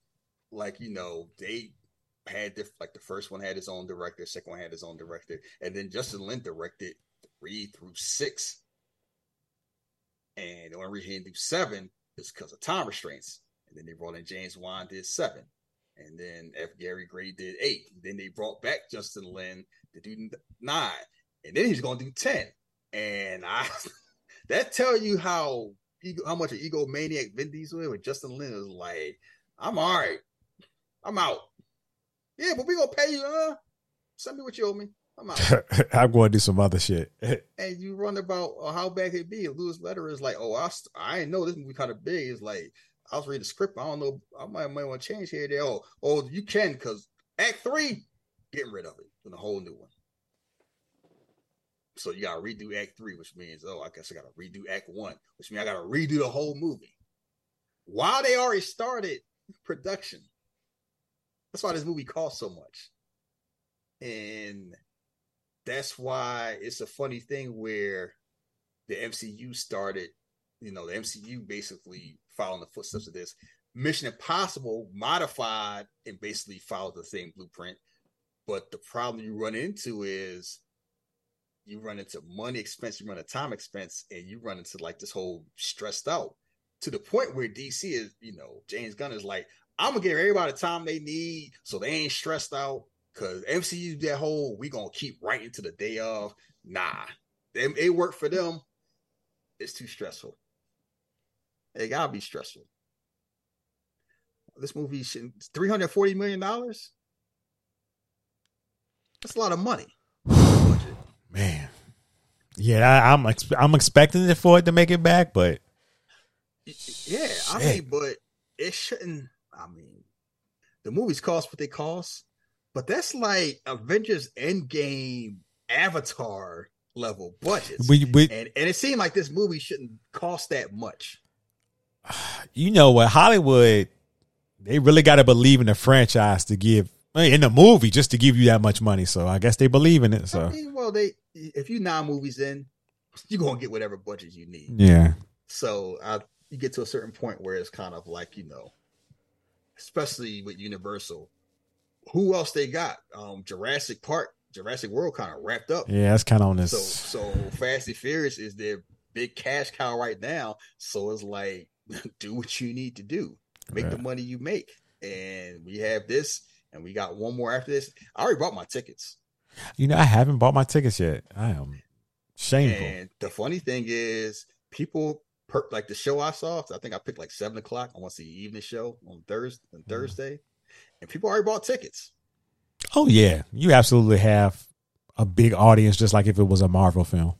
like you know, they had diff- like the first one had his own director, second one had his own director, and then Justin Lin directed three through six. And the only reason he didn't do seven is because of time restraints. And then they brought in James Wan did seven. And then F. Gary Gray did eight. Then they brought back Justin Lin to do nine. And then he's gonna do ten. And I that tell you how how much an egomaniac Vin Diesel is. With Justin Lin is like, I'm all right, I'm out. Yeah, but we gonna pay you. Uh, send me what you owe me. I'm out. I'm going to do some other shit. and you run about uh, how bad it be. Louis Leterrier is like, oh, I, st- I didn't know this movie kind of big. It's like I was reading the script. I don't know. I might might want to change here. There. Oh, oh, you can because Act Three, getting rid of it, and a whole new one. So you got to redo Act Three, which means oh, I guess I got to redo Act One, which means I got to redo the whole movie. While they already started production, that's why this movie cost so much, and that's why it's a funny thing where the MCU started, you know, the MCU basically following the footsteps of this. Mission Impossible modified and basically followed the same blueprint. But the problem you run into is you run into money expense, you run into time expense, and you run into like this whole stressed out to the point where DC is, you know, James Gunn is like, I'm gonna give everybody the time they need so they ain't stressed out. Cause MCU that whole we gonna keep writing to the day of. Nah, it, it worked for them. It's too stressful. It gotta be stressful. This movie should three hundred forty million dollars. That's a lot of money. Man, yeah, I, I'm ex- I'm expecting it for it to make it back, but Yeah, I mean, but it shouldn't. I mean, the movies cost what they cost, but that's like Avengers Endgame, Avatar level budgets. We- we- and and it seemed like this movie shouldn't cost that much. you know what, Hollywood, they really got to believe in the franchise to give in the movie just to give you that much money. So I guess they believe in it. So I mean, well, they if you nine movies in, you're gonna get whatever budget you need. yeah, So I, you get to a certain point where it's kind of like you know, especially with Universal, who else they got? Um, Jurassic Park, Jurassic World kind of wrapped up. yeah, that's kind of on this. So so Fast and Furious is their big cash cow right now. So it's like do what you need to do, make the money you make, and we have this, and we got one more after this. I already bought my tickets. you know, I haven't bought my tickets yet. I am shameful. And the funny thing is, people per, like the show I saw. I think I picked like seven o'clock. I want to see the evening show on Thursday. On Mm-hmm. Thursday, and people already bought tickets. Oh yeah, you absolutely have a big audience, just like if it was a Marvel film.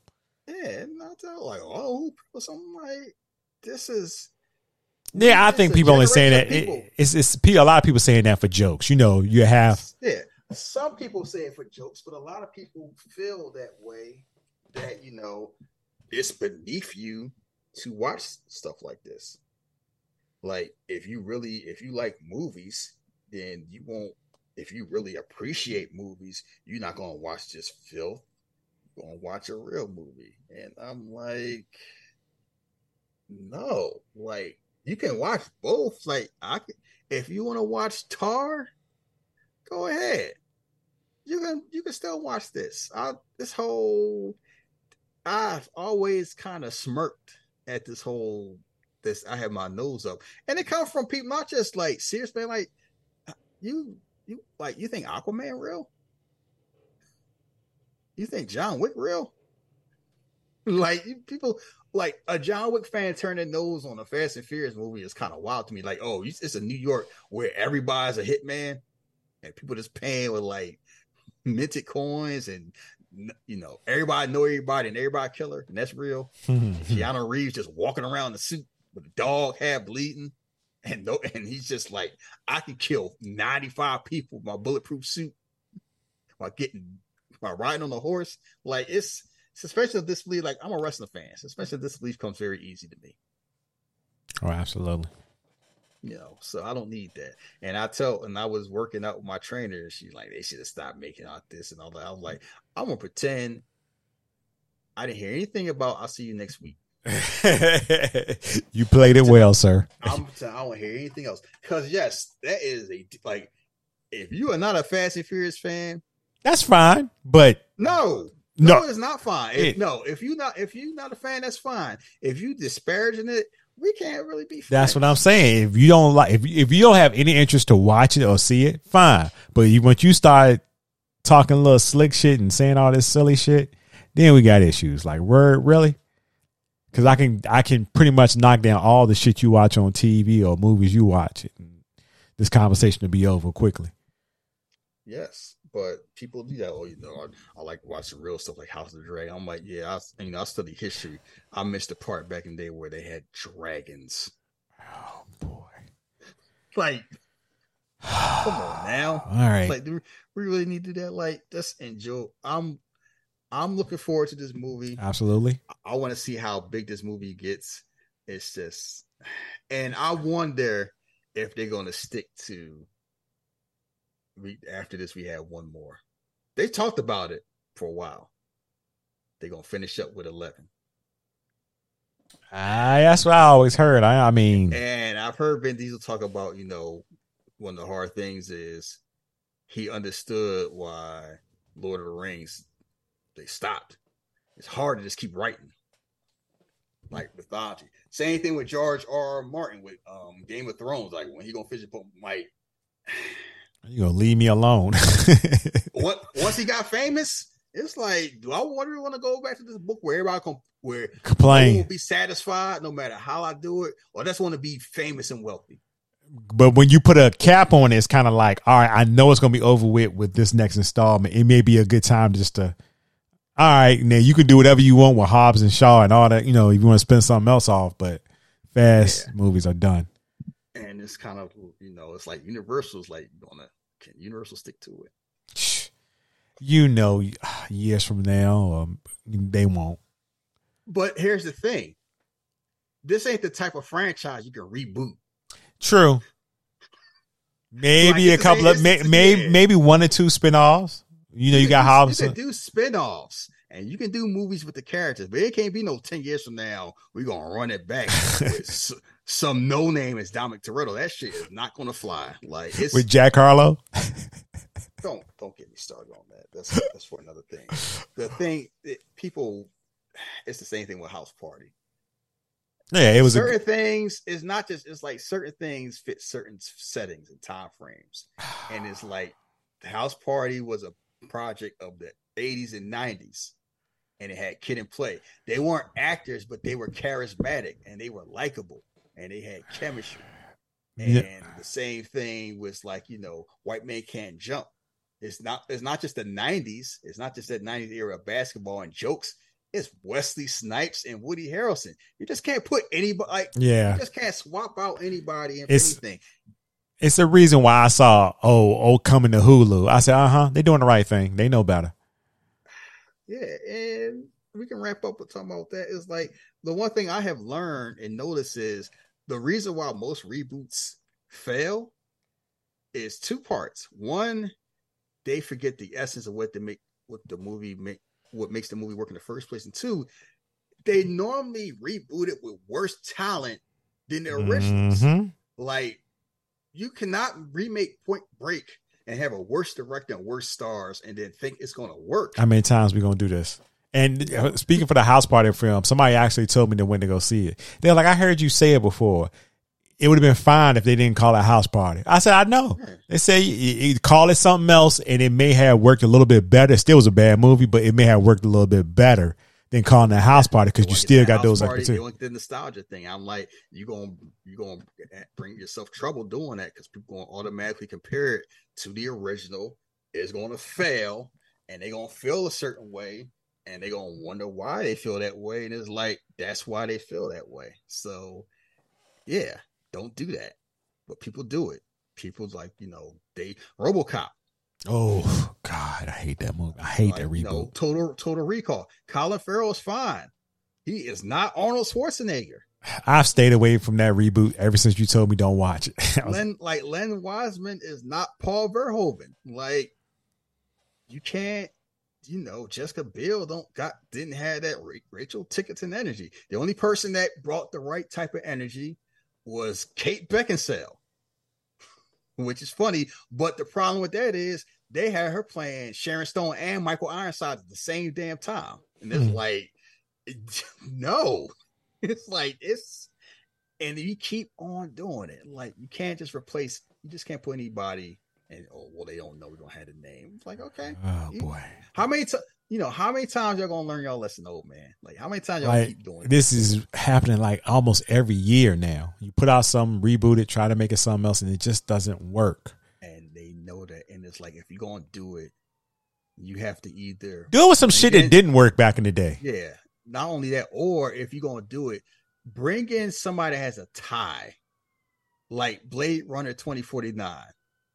Yeah, and I tell like, oh, something like this is. Yeah, I think people only saying that it- it's it's a lot of people saying that for jokes. You know, you have Yeah, some people say it for jokes, but a lot of people feel that way. That you know, it's beneath you to watch stuff like this. Like, if you really, if you like movies, then you won't. If you really appreciate movies, you're not gonna watch this filth. You're gonna watch a real movie, and I'm like, no, like you can watch both. Like, I, can, if you want to watch Tar, go ahead. You can you can still watch this. I this whole I've always kind of smirked at this whole this I have my nose up. And it comes from people not just like serious man, like you you like you think Aquaman real? You think John Wick real? Like people like a John Wick fan turning nose on a Fast and Furious movie is kind of wild to me. Like, oh, it's a New York where everybody's a hitman and people just paying with like minted coins and you know everybody know everybody and everybody killer and that's real. Keanu Reeves just walking around the suit with a dog hat bleeding and no and he's just like I can kill 95 people with my bulletproof suit while getting while riding on the horse. Like it's suspension of disbelief. Like I'm a wrestling fan. Suspension of disbelief comes very easy to me. Oh, absolutely. You know, so I don't need that. And I tell, and I was working out with my trainer. She's like, they should have stopped making out this and all that. I was like, I'm gonna pretend I didn't hear anything about. I'll see you next week. you played it well, sir. I'm I don't hear anything else because yes, that is a like. If you are not a Fast and Furious fan, that's fine. But no, no, No. it's not fine. It- If, no, if you not if you not a fan, that's fine. If you disparaging it, we can't really be. that's what I'm saying. If you don't like, if you, if you don't have any interest to watch it or see it, fine. But you, once you start talking a little slick shit and saying all this silly shit, then we got issues. Like, word, really? Because I can, I can pretty much knock down all the shit you watch on TV or movies you watch. This conversation will be over quickly. Yes, but people do that. Oh, you know, I, I like watching real stuff like House of the Dragon. I'm like, yeah, I you know I study history. I missed the part back in the day where they had dragons. Oh boy! Like, come on now. All right. Like, do we really need to do that? Like, just enjoy. I'm, I'm looking forward to this movie. Absolutely. I want to see how big this movie gets. It's just, and I wonder if they're going to stick to. We after this, we have one more. They talked about it for a while. They're gonna finish up with eleven, Ah, that's what I always heard. I, I mean, and I've heard Vin Diesel talk about you know one of the hard things is he understood why Lord of the Rings they stopped. It's hard to just keep writing like mythology. Same thing with George R. R. Martin with um Game of Thrones. Like when he gonna finish like you gonna leave me alone? what once he got famous, it's like, do I to want to go back to this book where everybody can where Complain. will be satisfied no matter how I do it, or just want to be famous and wealthy? but when you put a cap on it, it's kind of like, all right, I know it's gonna be over with with this next installment. It may be a good time just to, all right, now you can do whatever you want with Hobbs and Shaw and all that. You know, if you want to spend something else off, but fast movies are done. And it's kind of you know, it's like Universal's like gonna can Universal stick to it? You know, years from now, um, they won't. But here's the thing: this ain't the type of franchise you can reboot. True. Maybe Like, a couple of it's- may, maybe maybe one or two spinoffs. You know, you, got can Hobbs. you can do spin-offs and you can do movies with the characters, but it can't be no 10 years from now. We're gonna run it back with some no name as Dominic Toretto. That shit is not gonna fly. Like it's with Jack Harlow. don't don't get me started on that. That's that's for another thing. The thing it, people it's the same thing with House Party. Yeah, it was a certain things. It's not just. It's like certain things fit certain settings and time frames, and it's like the House Party was a project of the '80s and '90s, and it had kid and play. They weren't actors, but they were charismatic and they were likable and they had chemistry. And Yeah. the same thing was like you know, White Man Can't Jump. It's not. It's not just the '90s. It's not just that '90s era of basketball and jokes. It's Wesley Snipes and Woody Harrelson. You just can't put anybody. Like, Yeah. you just can't swap out anybody and anything. it's the reason why I saw oh oh coming to Hulu. I said, uh huh, they're doing the right thing. They know better. Yeah, and we can wrap up with talking about that. Is like the one thing I have learned and noticed is the reason why most reboots fail is two parts. One, they forget the essence of what they make, what the movie make, what makes the movie work in the first place, and two, they normally reboot it with worse talent than the originals. Mhm. Like you cannot remake Point Break and have a worse director and worse stars and then think it's going to work. How many times we gonna do this? And uh, speaking for the house party film, somebody actually told me to when to go see it. They're like, I heard you say it before. It would have been fine if they didn't call it house party. I said, I know. They say you, you call it something else, and it may have worked a little bit better. It still was a bad movie, but it may have worked a little bit better than calling it a house party because you still got those party, like they want the nostalgia thing. I'm like, you gonna you gonna bring yourself trouble doing that because people gonna automatically compare it to the original It's going to fail and they're going to feel a certain way and they're going to wonder why they feel that way. And it's like, that's why they feel that way. So, yeah, don't do that. But people do it. People's like, you know, they, Robocop. Oh, God, I hate that movie. I hate like, that reboot. You know, total, total recall. Colin Farrell is fine. He is not Arnold Schwarzenegger. I've stayed away from that reboot ever since you told me don't watch it. was, Len, like Len Wiseman is not Paul Verhoeven. Like you can't, you know, Jessica Biel don't got didn't have that Ra- Rachel Ticotin energy. The only person that brought the right type of energy was Kate Beckinsale, which is funny. But the problem with that is they had her playing Sharon Stone and Michael Ironside at the same damn time, and it's Hmm. like, no, it's like it's and you keep on doing it. Like you can't just replace. You just can't put anybody. And oh well, they don't know we don't have the name. It's like okay, oh you- boy, how many times? You know how many times y'all gonna learn y'all lesson, old man? Like how many times y'all like keep doing this is happening like almost every year now. You put out something, reboot it, try to make it something else, and it just doesn't work. and they know that. And it's like if you're gonna do it, you have to either Do it with some shit that didn't work back in the day. Yeah. Not only that, or if you're gonna do it, bring in somebody that has a tie, like Blade Runner 2049.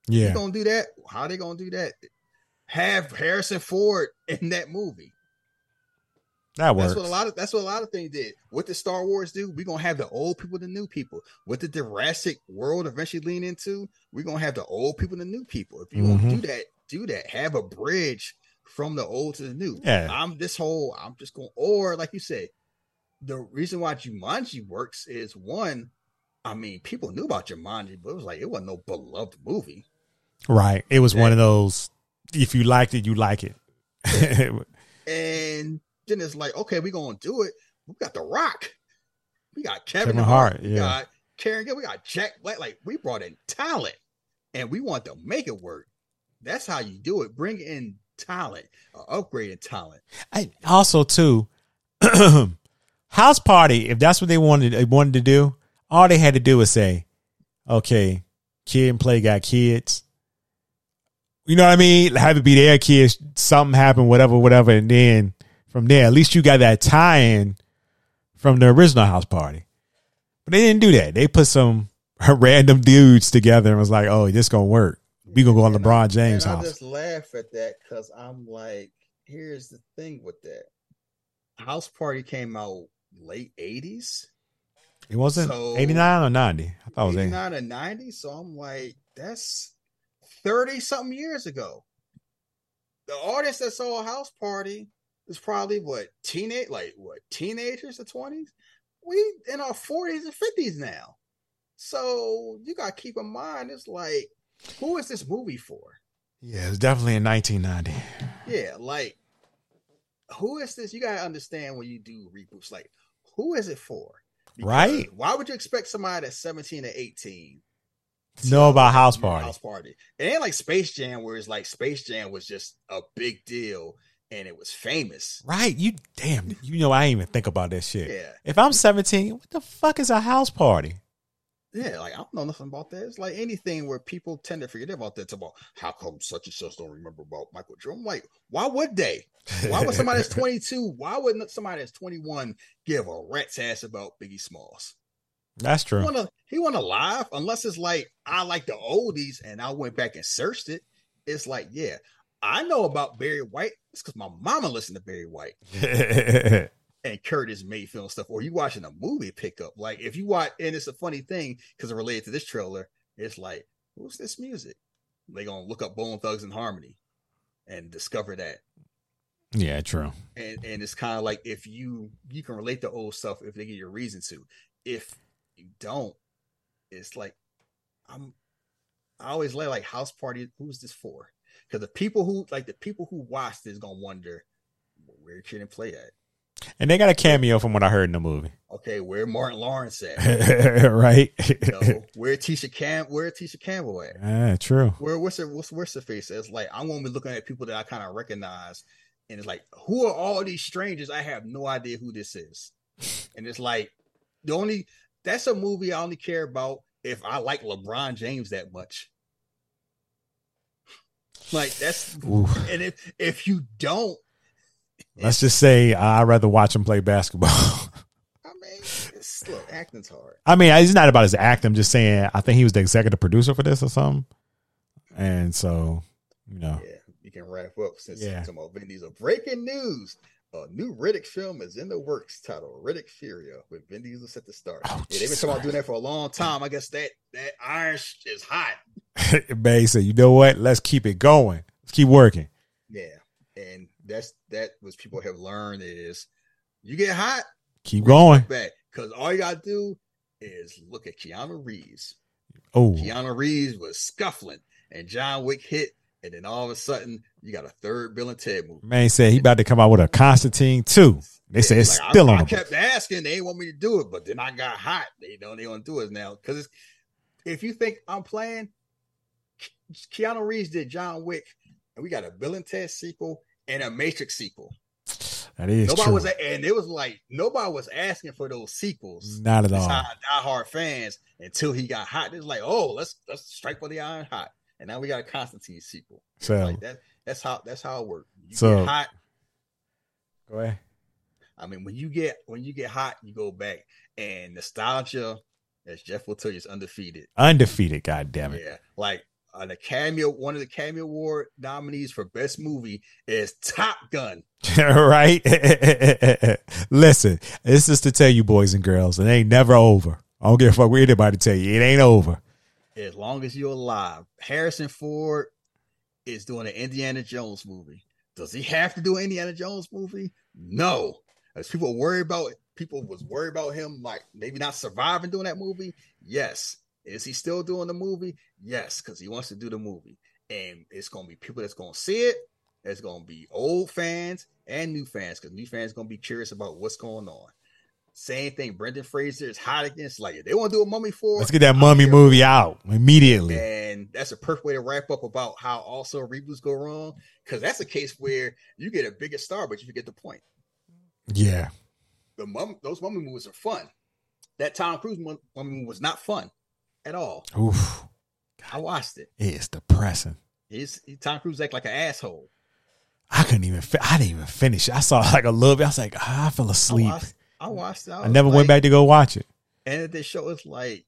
Yeah, You gonna do that? How they gonna do that? Have Harrison Ford in that movie. that works. That's what a lot of that's what a lot of things did. What did Star Wars do? We're gonna have the old people, the new people. What did Jurassic World eventually lean into? We're gonna have the old people, the new people. If you want Mhm. to do that, do that. Have a bridge from the old to the new. Yeah. I'm this whole. I'm just going. Or like you said, the reason why Jumanji works is one. I mean, people knew about Jumanji, but it was like it wasn't no beloved movie. Right. It was one of those. If you liked it, you like it. And then it's like, okay, we're gonna do it. We got The Rock. We got Kevin, Kevin Hart. Hart, We yeah. got Karen Gillan. We got Jack Black. Like we brought in talent, and we want to make it work. That's how you do it. Bring in talent, uh, upgraded talent. I also too, house party. If that's what they wanted, they wanted to do, all they had to do was say, "Okay, kid and play got kids." You know what I mean? Have it be their kids. Something happened, whatever, whatever, and then from there, at least you got that tie-in from the original house party. But they didn't do that. They put some random dudes together and was like, "Oh, this gonna work. We gonna go on LeBron James and I house." just laugh at that because I'm like, here's the thing with that. House Party came out late '80s. It wasn't So- eighty nine or ninety. I thought it was 89 or 90. So I'm like, that's 30 something years ago. The audience that saw a house party is probably what teenage like what teenagers or 20s? We in our 40s and 50s now. So you gotta keep in mind it's like, who is this movie for? Yeah, it's definitely in nineteen ninety. Yeah, like who is this? You gotta understand when you do reboots, like who is it for? Right. Why would you expect somebody that's 17 or 18 Know about house party. House party. It ain't like Space Jam, where it's like Space Jam was just a big deal and it was famous. Right. You damn you know I ain't even think about that shit. Yeah. If I'm seventeen, what the fuck is a house party? Yeah, like I don't know nothing about that. It's like anything where people tend to forget about that. It's about how come such and such don't remember about Michael Jordan. Like, why would they? Why would somebody that's 22? Why wouldn't somebody that's 21 give a rat's ass about Biggie Smalls? That's He true. wanna he wanna live unless it's like I like the oldies and I went back and searched it. It's like, yeah, I know about Barry White. It's because my mama listened to Barry White. and Curtis Mayfield and stuff, or you watching a movie pickup. Like if you watch, and it's a funny thing because it related to this trailer. It's like, who's this music? They gonna look up Bone Thugs-n-Harmony and discover that. yeah, true. And and it's kind of like if you you can relate to old stuff if they give you a reason to. If you don't, it's like I'm. I always lay like house party. Who's this for? Because the people who like the people who watch this gonna wonder where can it play at. And they got a cameo from what I heard in the movie. Okay, where Martin Lawrence at? right? You know, where Tisha Cam where Tisha Campbell at? Ah, true. Where what's her what's what's her face? It's like I'm gonna be looking at people that I kind of recognize, and it's like, who are all these strangers? I have no idea who this is. And it's like the only that's a movie I only care about if I like LeBron James that much. Like that's Ooh. and if if you don't, Let's just say I'd rather watch him play basketball. I mean, it's, look, acting's hard. I mean, it's not about his act. I'm just saying. I think he was the executive producer for this or something. And so, you know, Yeah, you can wrap up since Yeah. talking about Vin Diesel. Breaking news: A new Riddick film is in the works, titled Riddick Furya, with Vin Diesel set to start. Oh, yeah, they've been talking about doing that for a long time. I guess that that iron is hot. Bay said, "You know what? Let's keep it going. Let's keep working." Yeah, and that's that was people have learned is you get hot, Keep going. back because all you gotta do is look at Keanu Reeves. Oh, Keanu Reeves was scuffling, and John Wick hit, and then all of a sudden you got a third Bill and Ted movie. man said he about to come out with a Constantine too. They said it's Like, still I, on I kept asking, they didn't want me to do it, but then I got hot. They don't they want to do it now because if you think I'm playing, Keanu Reeves did John Wick, and we got a Bill and Ted sequel and a Matrix sequel. That is nobody true. was, and it was like nobody was asking for those sequels. Not at all. how diehard fans until he got hot. It's like, oh, let's let's strike for the iron hot, and now we got a Constantine sequel. So- like that, that's how that's how it works. You So- get hot. Go ahead. I mean, when you get when you get hot, you go back, and nostalgia, as Jeff will tell you, is undefeated. Undefeated. God damn it. Yeah, like uh, the cameo. one of the cameo Award nominees for best movie is Top Gun. right? Listen, this is to tell you, boys and girls, it ain't never over. I don't give a fuck what anybody tell you. It ain't over. As long as you're alive, Harrison Ford is doing an Indiana Jones movie. Does he have to do an Indiana Jones movie? No. As people worry about people was worried about him like maybe not surviving doing that movie. Yes. Is he still doing the movie? Yes, because he wants to do the movie. And it's gonna be people that's gonna see it. It's gonna be old fans and new fans, because new fans gonna be curious about what's going on. Same thing. Brendan Fraser is hot against like if they want to do a mummy for Let's get that mummy movie out immediately. and that's a perfect way to wrap up about how also reboots go wrong. Because that's a case where you get a bigger star, but you forget the point. Yeah. The mum, those mummy movies are fun. That Tom Cruise mum- mummy movie was not fun at all. Oof. I watched it. It's depressing. He, Tom Cruise act like an asshole. I couldn't even. Fi- I didn't even finish. it. I saw like a little bit. I was like, ah, I fell I asleep. watched, I watched it. I, was never like- went back to go watch it. And at this show, it's like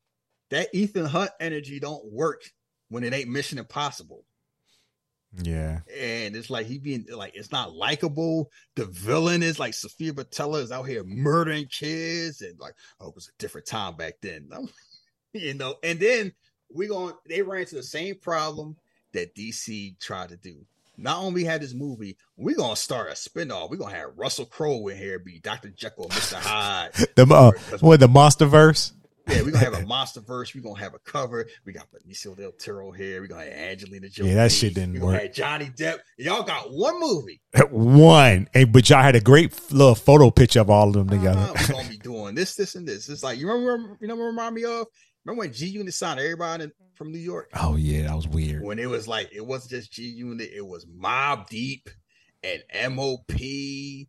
that Ethan Hunt energy don't work when it ain't Mission Impossible. Yeah. and it's like he being like it's not likable. The villain is like Sofia Boutella is out here murdering kids, and like oh, it was a different time back then, you know. And then we going they ran into the same problem that DC tried to do. Not only had this movie, we're gonna start a spinoff. We're gonna have Russell Crowe in here be Dr. Jekyll, Mr. Hyde. The uh, what the Monster Verse? Yeah, we're gonna have a monster verse. We're gonna have a cover. We got Benicio del Toro here. We're gonna have Angelina Jolie. Yeah, that shit didn't we work. have Johnny Depp. Y'all got one movie. One, and but y'all had a great little photo picture of all of them together. Uh, we're gonna be doing this, this, and this. It's like you remember, you know, what remind me of. Remember when G Unit signed everybody in- from New York? oh yeah, that was weird. When it was like it wasn't just G Unit, it was Mobb Deep and MOP.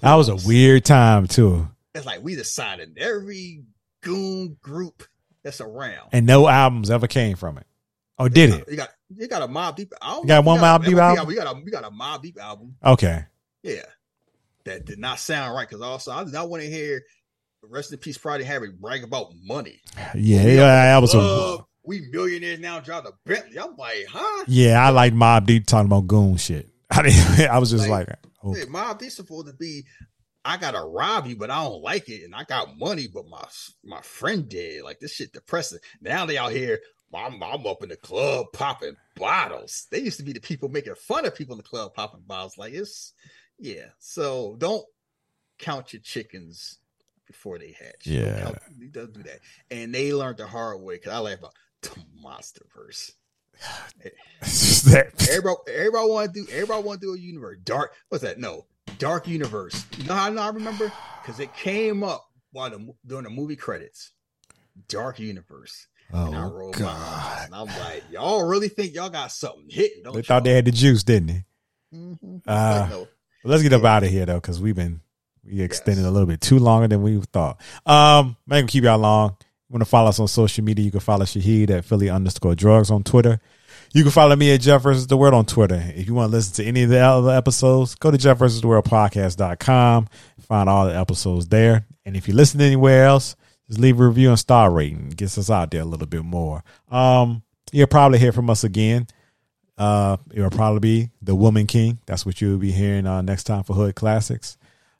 That was a weird time too, It's like we just signed every goon group that's around. and no albums ever came from it. Oh, did it? You got you got a Mobb Deep. I don't You got one Mobb Deep album? We got a we got a Mobb Deep album. Okay. Yeah, that did not sound right. Because also I did not want to hear rest in peace Friday Harry brag about money. Yeah, yeah, that was a. we millionaires now drive the Bentley. I'm like, huh? Yeah, I like Mobb Deep talking about goon shit. I didn't. I was just like, oh, Hey, Mobb Deep supposed to be. I gotta rob you, but I don't like it, and I got money, but my my friend did. Like this shit depressing. Now they out here. I'm, I'm up in the club popping bottles. They used to be the people making fun of people in the club popping bottles. Like it's yeah. So don't count your chickens before they hatch. Yeah. you don't do that. And they learned the hard way because I laugh about the monster verse. that. Everybody, everybody want to do. Everybody want to do a universe. Dark. What's that? No, Dark Universe. You know how I know I remember? Because it came up while the during the movie credits. Dark Universe. and I Oh my eyes, and I'm like, y'all really think y'all got something hitting? Don't They thought they had the juice, didn't they? Mhm. Uh, Like, no. Let's get up out of here though, because we've been we extended a little bit too longer than we thought. Um, I'm not gonna keep y'all long. Want to follow us on social media? You can follow Shahid at Philly underscore drugs on Twitter. You can follow me at Jeff versus the World on Twitter. If you want to listen to any of the other episodes, go to Jeff versus the World podcast.com. Find all the episodes there. And if you listen anywhere else, just leave a review and star rating. Gets us out there a little bit more. Um, you'll probably hear from us again. Uh, it'll probably be the Woman King. That's what you'll be hearing uh, next time for Hood Classics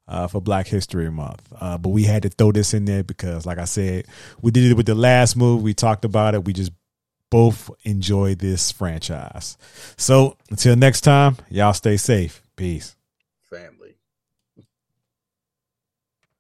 uh, for Black History Month. Uh, but we had to throw this in there because, like I said, we did it with the last move. We talked about it. We just both enjoy this franchise. So until next time, y'all stay safe. Peace.